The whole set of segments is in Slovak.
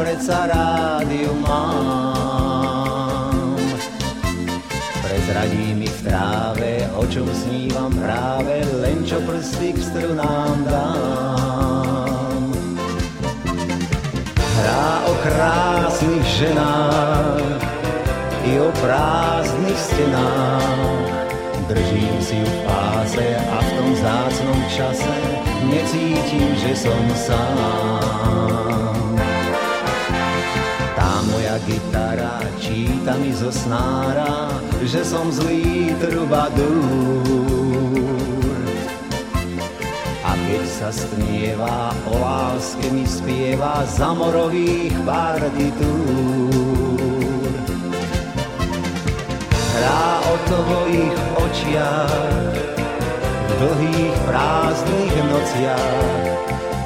Predsa rádiu mám. Prezradí mi v tráve, o čom snívam práve, len čo prsty k strunám dám. Hrá o krásnych ženách i o prázdnych stenách. Držím si ju v páse a v tom zácnom čase necítim, že som sám gitara číta mi zo snára, že som zlý trubadúr. A keď sa stnieva, o láske mi spieva za morových partitúr. Hrá o tvojich očiach, v dlhých prázdnych nociach,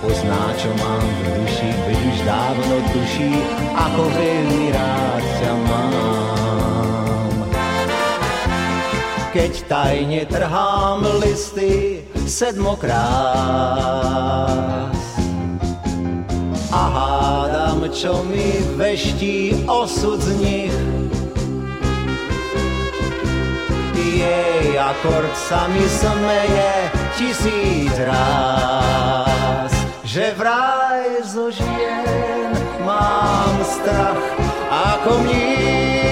pozná, čo mám v duši, veď už dávno tuší, ako veľmi rád ťa mám. Keď tajne trhám listy sedmokrát a hádam, čo mi veští osud z nich, jej akord sa mi smeje tisíc ráz že vraj zo žien mám strach ako mních.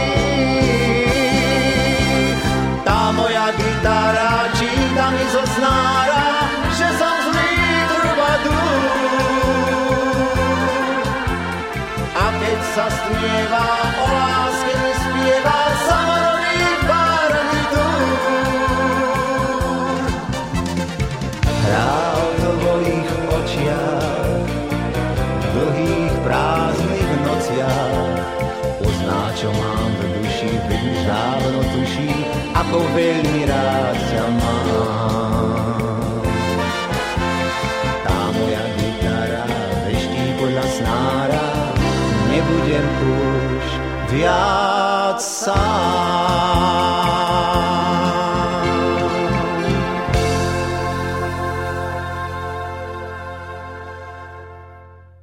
Tá moja gitara číta mi zo snára, že som zlý trubadúr. A keď sa stnieva o láske, mi spieva veľmi rád ťa mám. Tá moja gitara veští podľa snára, nebudem už viac sám.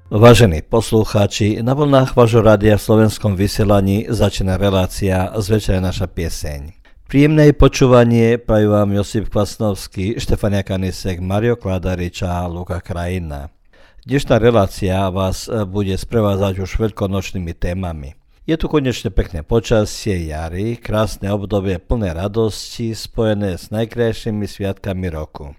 Vážení poslucháči, na vlnách vášho rádia v slovenskom vysielaní začína relácia Zvečer naša pieseň. Príjemné počúvanie prajú vám Josip Kvasnovský, Štefania Kanisek, Mario Kladarič a Luka Krajina. Dnešná relácia vás bude sprevázať už veľkonočnými témami. Je tu konečne pekné počasie jary, krásne obdobie plné radosti spojené s najkrajšími sviatkami roku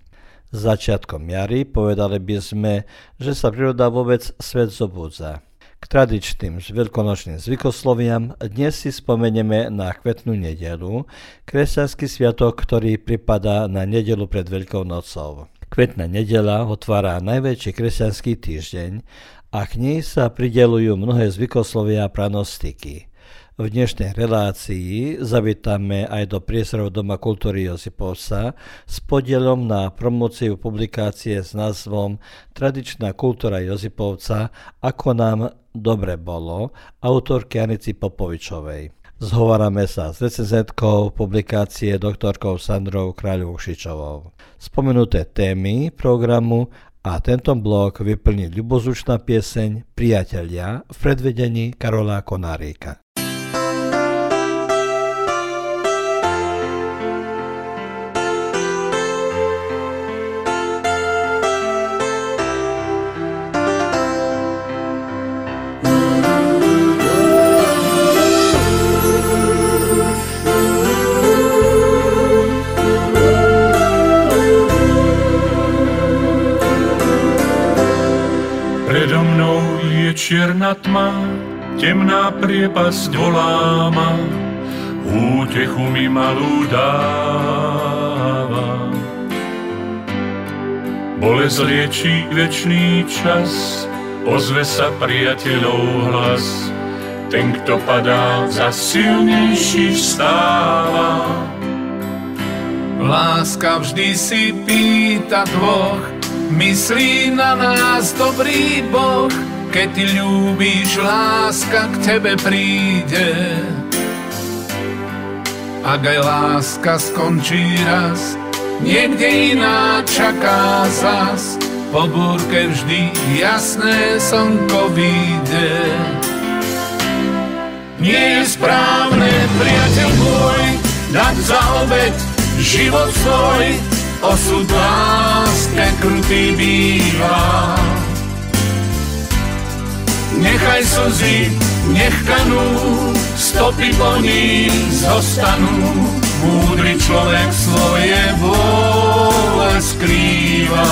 začiatkom jary, povedali by sme, že sa príroda vôbec svet zobúdza. K tradičným veľkonočným zvykosloviam dnes si spomenieme na kvetnú nedelu, kresťanský sviatok, ktorý pripadá na nedelu pred Veľkou nocou. Kvetná nedela otvára najväčší kresťanský týždeň a k nej sa pridelujú mnohé zvykoslovia a pranostiky. V dnešnej relácii zavítame aj do priestorov Doma kultúry Josipovca s podielom na promociu publikácie s názvom Tradičná kultúra Josipovca, ako nám dobre bolo, autorky Anici Popovičovej. Zhovárame sa s recenzentkou publikácie doktorkou Sandrou Kráľovšičovou. Spomenuté témy programu a tento blok vyplní ľubozučná pieseň Priatelia v predvedení Karola Konárika. Čierna tma, temná priepasť volá ma, útechu mi malú dáva. Bolesť liečí večný čas, ozve sa priateľov hlas, ten, kto padá, za silnejší vstáva. Láska vždy si pýta dvoch, myslí na nás dobrý Boh, keď ty ľúbíš, láska k tebe príde. Ak aj láska skončí raz, niekde iná čaká zas, po búrke vždy jasné slnko vyjde. Nie je správne, priateľ môj, dať za obed život svoj, osud láske krutý býva. Nechaj slzy, nech kanú, stopy po nich zostanú. Múdry človek svoje vôle skrýva.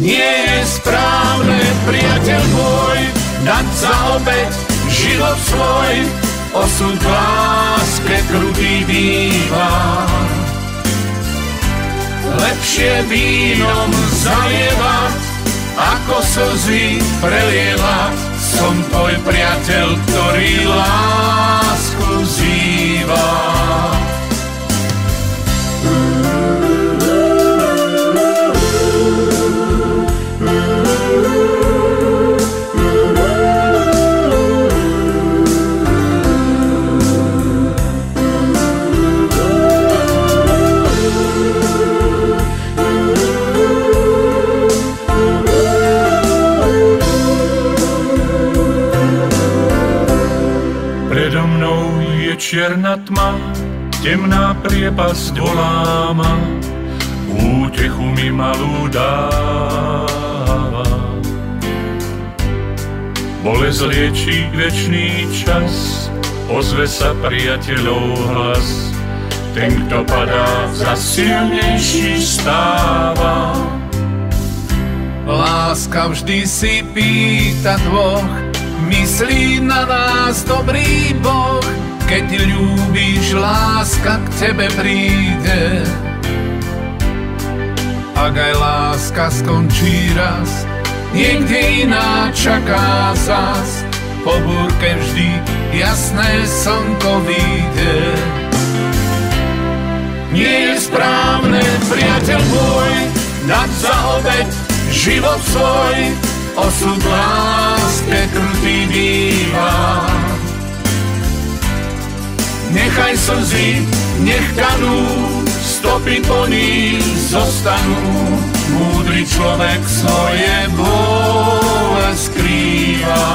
Nie je správne, priateľ môj, dať za obeď život svoj, osud láske krutý býva. Lepšie vínom zalievať, ako slzy prelievať, som tvoj priateľ, ktorý lásku čierna tma, temná priepasť volá ma, útechu mi malú dáva. Bolesť liečí večný čas, ozve sa priateľov hlas, ten, kto padá, za silnejší stáva. Láska vždy si pýta dvoch, myslí na nás dobrý Boh, keď ľúbíš, láska k tebe príde. Ak aj láska skončí raz, niekde iná čaká zas. Po búrke vždy jasné slnko vyjde. Nie je správne, priateľ môj, dať za obeď život svoj, osud láske krutý býva. Nechaj slzy, nech kanú, stopy po nich zostanú. Múdry človek svoje bole skrýva.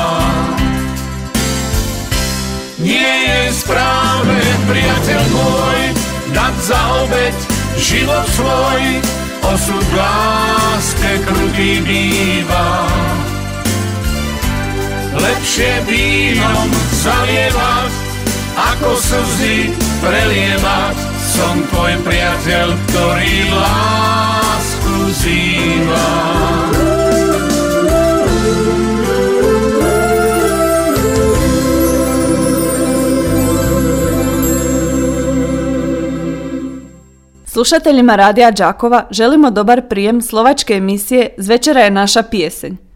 Nie je správne, priateľ môj, dať za obeď život svoj, osud láske krutý býva. Lepšie vínom zalievať ako slzy prelievať. Som tvoj priateľ, ktorý lásku zýva. Slušateljima Radija Đakova želimo dobar prijem slovačke emisije Zvečera je naša pjesenj.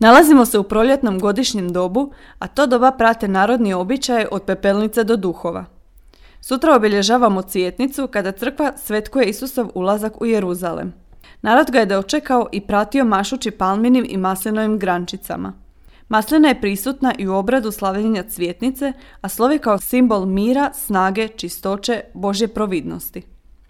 Nalazimo se u proljetnom godišnjem dobu, a to doba prate narodni običaje od pepelnice do duhova. Sutra obilježavamo cvjetnicu kada crkva svetkuje Isusov ulazak u Jeruzalem. Narod ga je dočekao i pratio mašući palminim i maslinovim grančicama. Maslina je prisutna i u obradu slavljenja cvjetnice, a slovi kao simbol mira, snage, čistoće, Božje providnosti.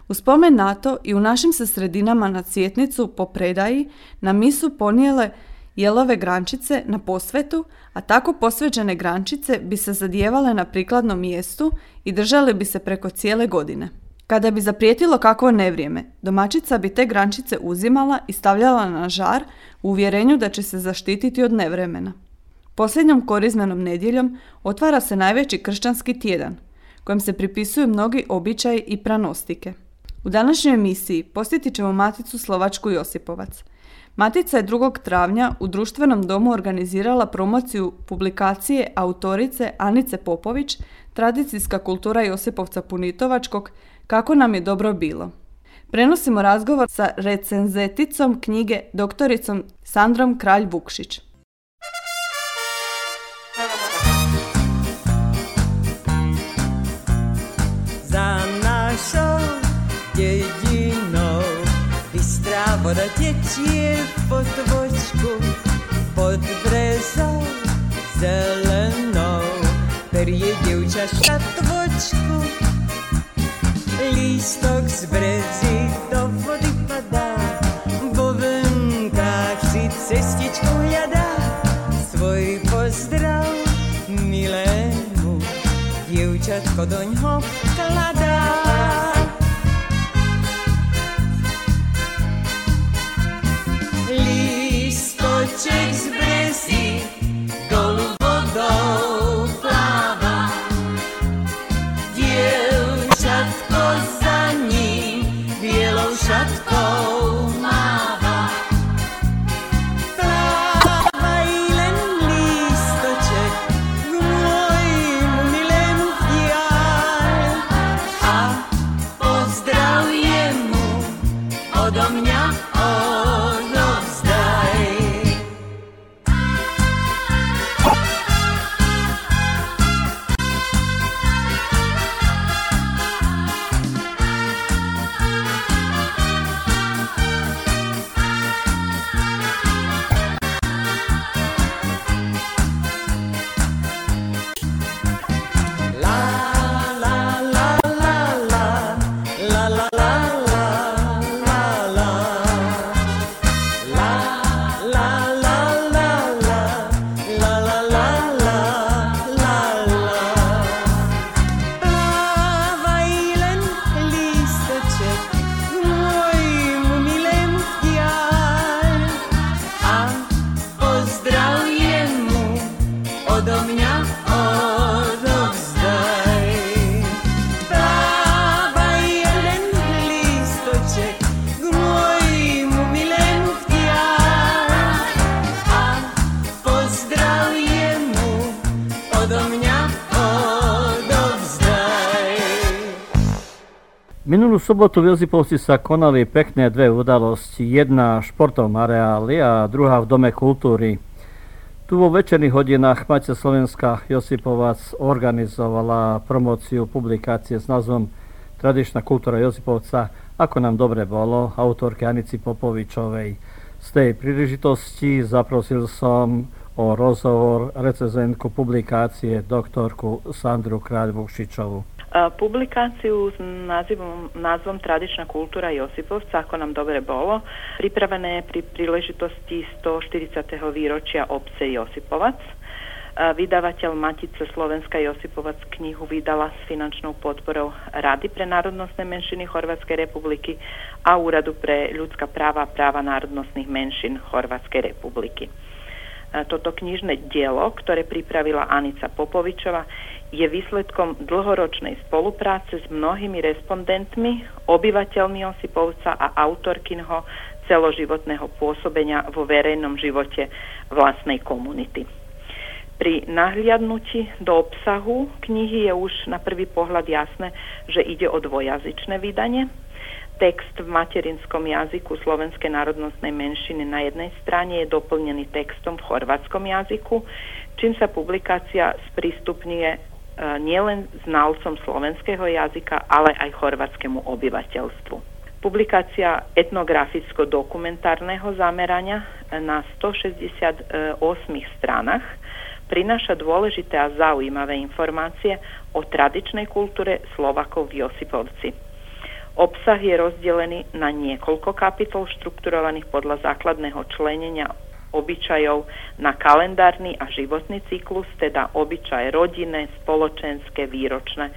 U spomen na to i u našim se sredinama na cvjetnicu po predaji na misu ponijele jelove grančice na posvetu, a tako posveđene grančice bi se zadijevale na prikladnom mjestu i držale bi se preko cijele godine. Kada bi zaprijetilo kakvo nevrijeme, domaćica bi te grančice uzimala i stavljala na žar u uvjerenju da će se zaštititi od nevremena. Posljednjom korizmenom nedjeljom otvara se najveći kršćanski tjedan, kojem se pripisuju mnogi običaji i pranostike. U današnjoj emisiji posjetit ćemo Maticu Slovačku Josipovac – Matica je 2. travnja u društvenom domu organizirala promociju publikacije autorice Anice Popović, Tradicijska kultura Josipovca Punitovačkog, Kako nam je dobro bilo. Prenosimo razgovor sa recenzeticom knjige doktoricom Sandrom Kralj Vukšić. Bystrá voda tečie po tvočku pod brezou zelenou. Perie dievča šatvočku, lístok z brezy do vody padá. Vo vlnkách si cestičku hľadá svoj pozdrav milému. Dievčatko doňho vkladá. Lístoček sobotu v Jozipovci sa konali pekné dve udalosti. Jedna v športovom areáli a druhá v Dome kultúry. Tu vo večerných hodinách Maťa Slovenská Josipovac organizovala promóciu publikácie s názvom Tradičná kultúra Josipovca, ako nám dobre bolo, autorky Anici Popovičovej. Z tej príležitosti zaprosil som o rozhovor recezentku publikácie doktorku Sandru Kráľ-Vukšičovu. A Publikáciu s názvom, názvom Tradičná kultúra Josipovca, ako nám dobre bolo, pripravené pri príležitosti 140. výročia obce Josipovac. A Vydavateľ Matice Slovenska Josipovac knihu vydala s finančnou podporou Rady pre národnostné menšiny Chorvátskej republiky a Úradu pre ľudská práva a práva národnostných menšín Chorvátskej republiky. A Toto knižné dielo, ktoré pripravila Anica Popovičova, je výsledkom dlhoročnej spolupráce s mnohými respondentmi, obyvateľmi Osipovca a autorkinho celoživotného pôsobenia vo verejnom živote vlastnej komunity. Pri nahliadnutí do obsahu knihy je už na prvý pohľad jasné, že ide o dvojazyčné vydanie. Text v materinskom jazyku slovenskej národnostnej menšiny na jednej strane je doplnený textom v chorvátskom jazyku, čím sa publikácia sprístupňuje nielen znalcom slovenského jazyka, ale aj chorvátskému obyvateľstvu. Publikácia etnograficko-dokumentárneho zamerania na 168 stranách prináša dôležité a zaujímavé informácie o tradičnej kultúre Slovakov v Josipovci. Obsah je rozdelený na niekoľko kapitol štrukturovaných podľa základného členenia obyčajov na kalendárny a životný cyklus, teda obyčaje rodinné, spoločenské, výročné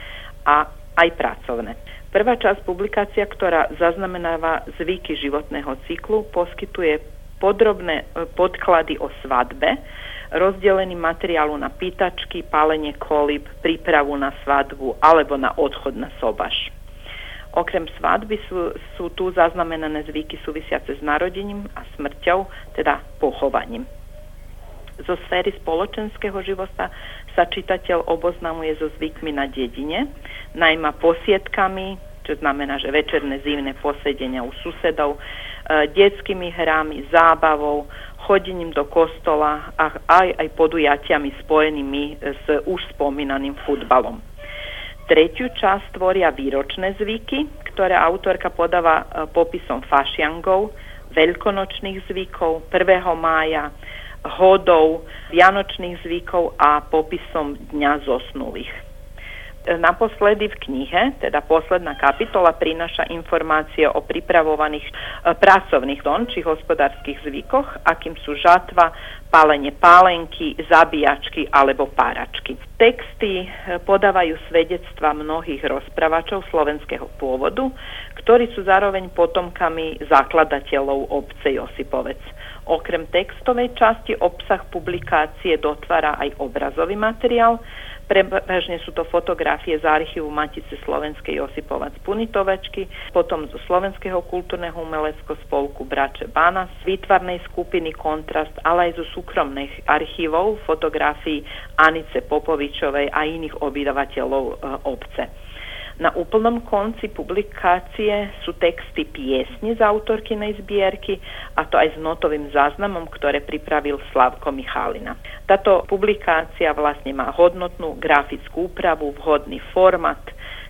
a aj pracovné. Prvá časť publikácia, ktorá zaznamenáva zvyky životného cyklu, poskytuje podrobné e, podklady o svadbe, rozdelený materiálu na pýtačky, pálenie kolib, prípravu na svadbu alebo na odchod na sobaš. Okrem svadby sú, sú tu zaznamenané zvyky súvisiace s narodením a smrťou, teda pochovaním. Zo sféry spoločenského života sa čitateľ oboznamuje so zvykmi na dedine, najmä posietkami, čo znamená, že večerné zimné posedenia u susedov, e, detskými hrami, zábavou, chodením do kostola a aj, aj podujatiami spojenými s už spomínaným futbalom. Tretiu časť tvoria výročné zvyky, ktoré autorka podáva e, popisom fašiangov, veľkonočných zvykov, 1. mája, hodov, vianočných zvykov a popisom Dňa zosnulých. Naposledy v knihe, teda posledná kapitola, prináša informácie o pripravovaných e, pracovných don či hospodárskych zvykoch, akým sú žatva, pálenie pálenky, zabíjačky alebo páračky. Texty e, podávajú svedectva mnohých rozpravačov slovenského pôvodu, ktorí sú zároveň potomkami zakladateľov obce Josipovec. Okrem textovej časti obsah publikácie dotvára aj obrazový materiál, Prevažne sú to fotografie z archívu Matice Slovenskej Josipovac Punitovačky, potom zo Slovenského kultúrneho umeleckého spolku Brače Bana, z výtvarnej skupiny Kontrast, ale aj zo súkromných archívov fotografií Anice Popovičovej a iných obyvateľov e, obce. Na úplnom konci publikácie sú texty piesne z autorkinej zbierky a to aj s notovým záznamom, ktoré pripravil Slavko Michalina. Táto publikácia vlastne má hodnotnú grafickú úpravu, vhodný format,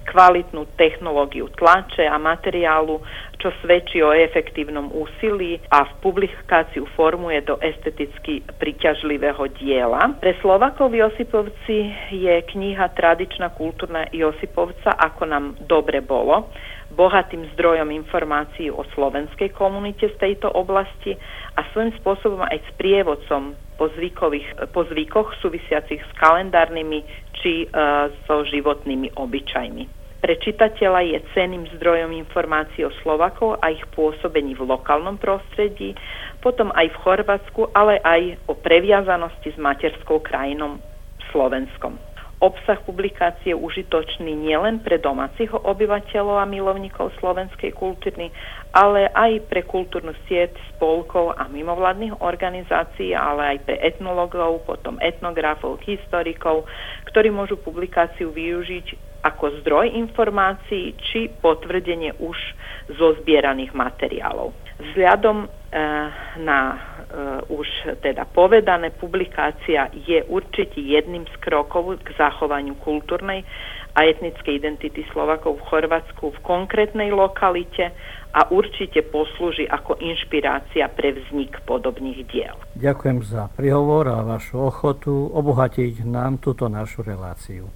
kvalitnú technológiu tlače a materiálu, čo svedčí o efektívnom úsilí a v publikáciu formuje do esteticky priťažlivého diela. Pre Slovakov Josipovci je kniha Tradičná kultúrna Josipovca, ako nám dobre bolo, bohatým zdrojom informácií o slovenskej komunite z tejto oblasti a svojím spôsobom aj s prievodcom po, zvykových, po zvykoch súvisiacich s kalendárnymi či uh, so životnými obyčajmi. Pre čitateľa je ceným zdrojom informácií o Slovakov a ich pôsobení v lokálnom prostredí, potom aj v Chorvátsku, ale aj o previazanosti s materskou krajinou Slovenskom. Obsah publikácie užitočný nielen pre domácich obyvateľov a milovníkov slovenskej kultúry, ale aj pre kultúrnu sieť spolkov a mimovládnych organizácií, ale aj pre etnologov, potom etnografov, historikov, ktorí môžu publikáciu využiť ako zdroj informácií či potvrdenie už zozbieraných materiálov. Vzhľadom e, na uh, už teda povedané, publikácia je určite jedným z krokov k zachovaniu kultúrnej a etnickej identity Slovakov v Chorvátsku v konkrétnej lokalite a určite poslúži ako inšpirácia pre vznik podobných diel. Ďakujem za prihovor a vašu ochotu obohatiť nám túto našu reláciu.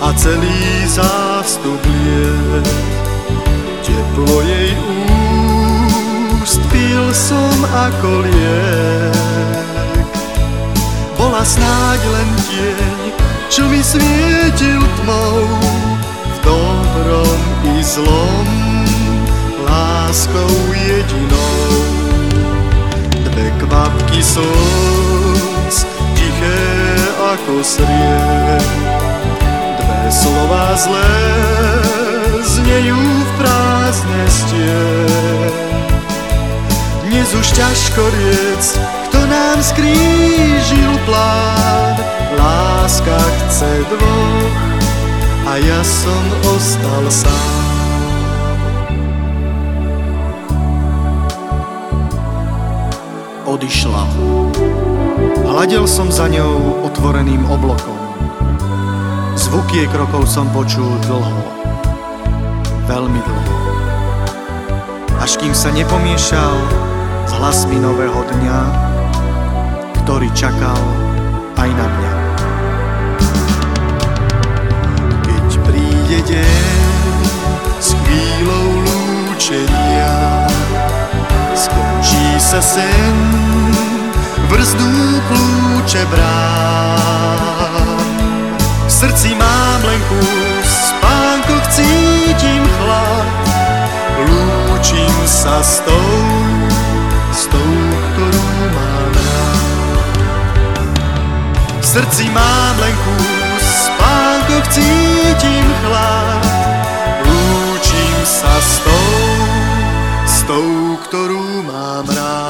a celý zástup liet. Teplo jej úst pil som ako liek. Bola snáď len tieň, čo mi svietil tmou v dobrom i zlom, láskou jedinou. Dve kvapky slz, tiché ako sriek slova zlé znejú v prázdne stier. Dnes už ťažko riec, kto nám skrížil plán. Láska chce dvoch a ja som ostal sám. Odišla. Hladel som za ňou otvoreným oblokom krokov som počul dlho. veľmi dlho. Až kým sa nepomiešal s hlasmi nového dňa, ktorý čakal aj na mňa. Keď príde deň s chvíľou lúčenia, skončí sa sen, vrzdú kľúče brán. Srdci mám len kus, spánkoch cítim chlad, lúčim sa s tou, s tou, ktorú mám rád. V srdci mám len kus, spánkoch cítim chlad, lúčim sa s tou, s tou, ktorú mám rád.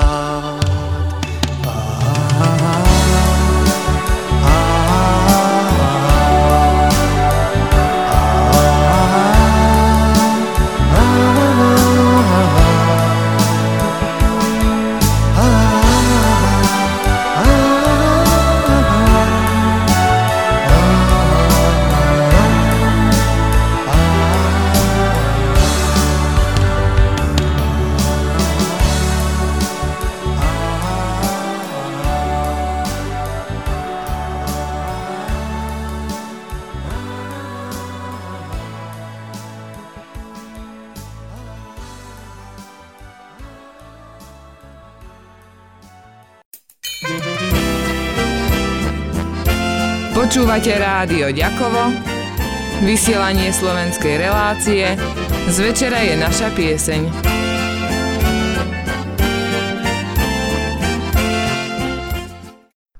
Počúvate rádio Ďakovo, vysielanie slovenskej relácie, z večera je naša pieseň.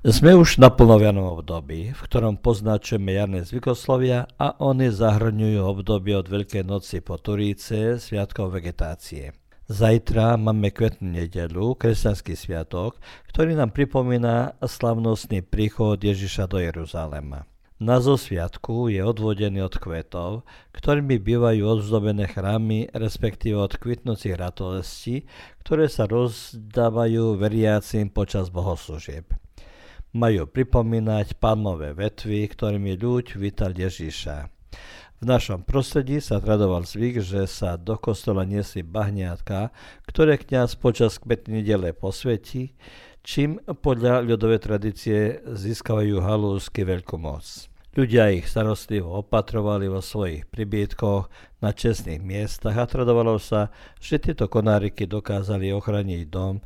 Sme už na plnovianom období, v ktorom poznačujeme jarné zvykoslovia a oni zahrňujú obdobie od Veľkej noci po Turíce, sviatkov vegetácie. Zajtra máme kvetnú nedelu, kresťanský sviatok, ktorý nám pripomína slavnostný príchod Ježiša do Jeruzalema. Názov sviatku je odvodený od kvetov, ktorými bývajú odzdobené chrámy, respektíve od kvitnúcich ratolestí, ktoré sa rozdávajú veriacim počas bohoslúžieb majú pripomínať palmové vetvy, ktorými ľuď vítal Ježíša. V našom prostredí sa tradoval zvyk, že sa do kostola niesli bahniatka, ktoré kňaz počas kvetnej nedele posvetí, čím podľa ľudovej tradície získavajú halúsky veľkú moc. Ľudia ich starostlivo opatrovali vo svojich pribytkoch na čestných miestach a tradovalo sa, že tieto konáriky dokázali ochraniť dom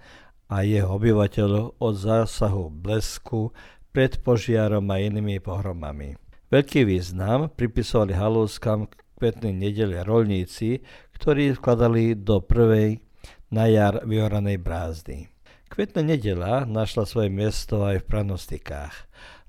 a jeho obyvateľov od zásahu blesku pred požiarom a inými pohromami. Veľký význam pripisovali halúskam kvetnej nedele rolníci, ktorí vkladali do prvej na jar vyoranej brázdy. Kvetná nedela našla svoje miesto aj v pranostikách.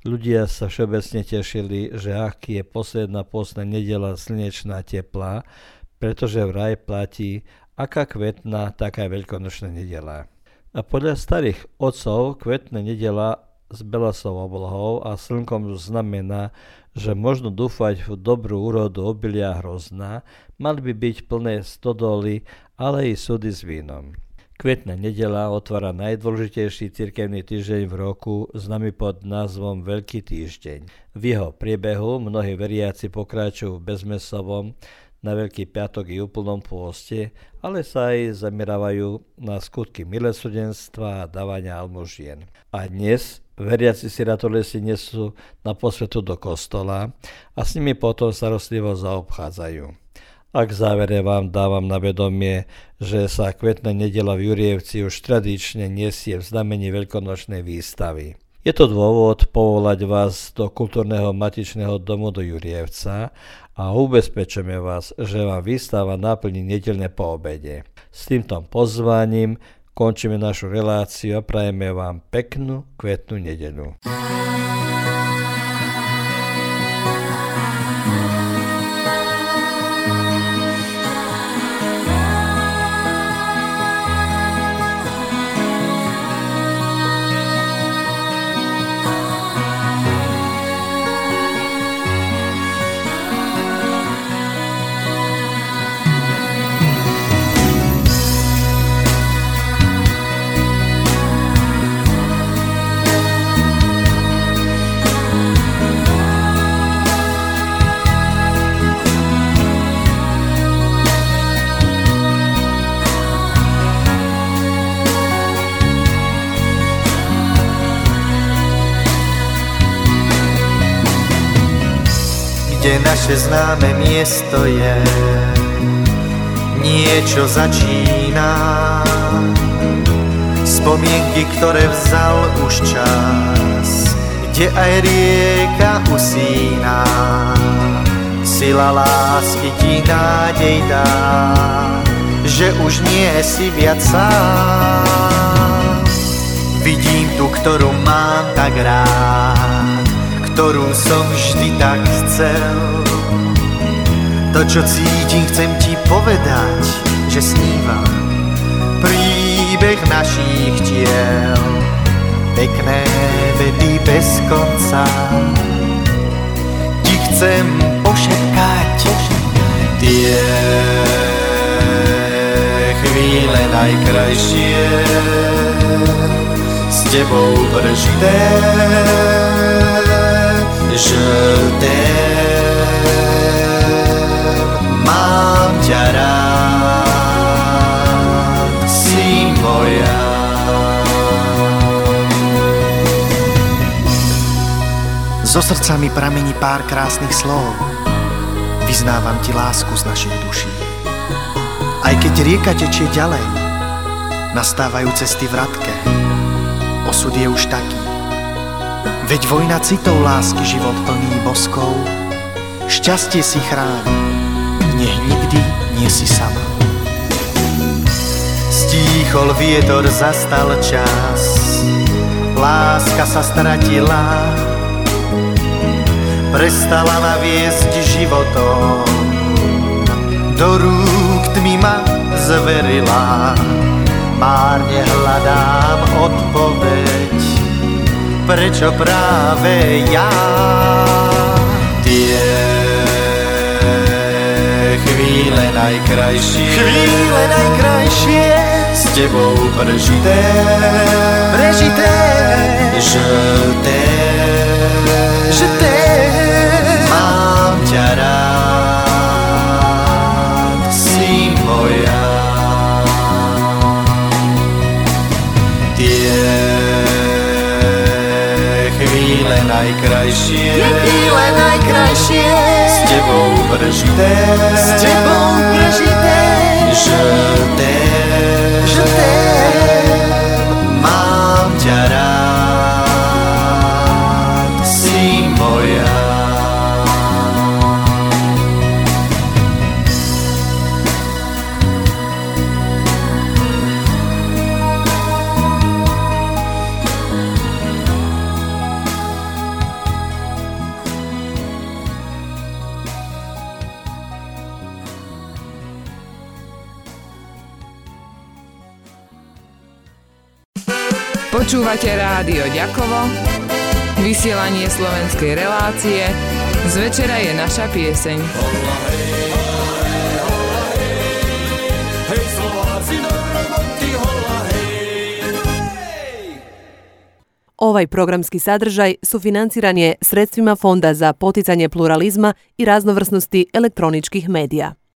Ľudia sa všeobecne tešili, že aký je posledná postná nedela slnečná teplá, pretože vraj platí, aká kvetná, taká veľkonočná nedela. A podľa starých otcov kvetná nedela s belasou oblohou a slnkom znamená, že možno dúfať v dobrú úrodu obilia hrozná, mali by byť plné stodoly, ale i súdy s vínom. Kvetná nedela otvára najdôležitejší cirkevný týždeň v roku, známy pod názvom Veľký týždeň. V jeho priebehu mnohí veriaci pokračujú v bezmesovom, na Veľký piatok i úplnom pôste, ale sa aj zamerávajú na skutky milosrdenstva a dávania almužien. A dnes veriaci si ratolesi nesú na posvetu do kostola a s nimi potom starostlivo zaobchádzajú. A k závere vám dávam na vedomie, že sa kvetná nedela v Jurievci už tradične nesie v znamení veľkonočnej výstavy. Je to dôvod povolať vás do kultúrneho matičného domu do Jurievca a ubezpečujeme vás, že vám výstava naplní nedelné po obede. S týmto pozvaním končíme našu reláciu a prajeme vám peknú kvetnú nedelu. Kde naše známe miesto je. Niečo začína, spomienky, ktoré vzal už čas, kde aj rieka usína. Sila lásky ti nádej dá, že už nie si viac sám. Vidím tú, ktorú mám tak rád, ktorú som vždy tak chcel. To, čo cítim, chcem ti povedať, že snívam príbeh našich tiel. Pekné vedy bez konca, ti chcem pošepkať tie chvíle najkrajšie s tebou prežité, že mám ťa rád, si moja. Zo srdca mi pramení pár krásnych slov, vyznávam ti lásku z našich duší. Aj keď rieka tečie ďalej, nastávajú cesty vratke, osud je už taký. Veď vojna citov lásky život plný boskov, šťastie si chráni, nech nikdy nie si sama. Stíchol vietor, zastal čas, láska sa stratila, prestala ma viesť životom, do rúk tmy ma zverila, márne hľadám odpoveď, prečo práve ja? Tie chvíle najkrajšie, chvíle najkrajšie s tebou prežité, prežité, že té, že té, mám ťa rád, si moja. Chvíle najkrajšie, tie chvíle najkrajšie. S tebou prežité, s tebou prežité, že Radio Đakovo, vysielanie slovenskej relácie Z večera je naša pieseň. Ovaj programski sadržaj sufinanciran je sredstvima Fonda za poticanje pluralizma i raznovrsnosti elektroničkih medija.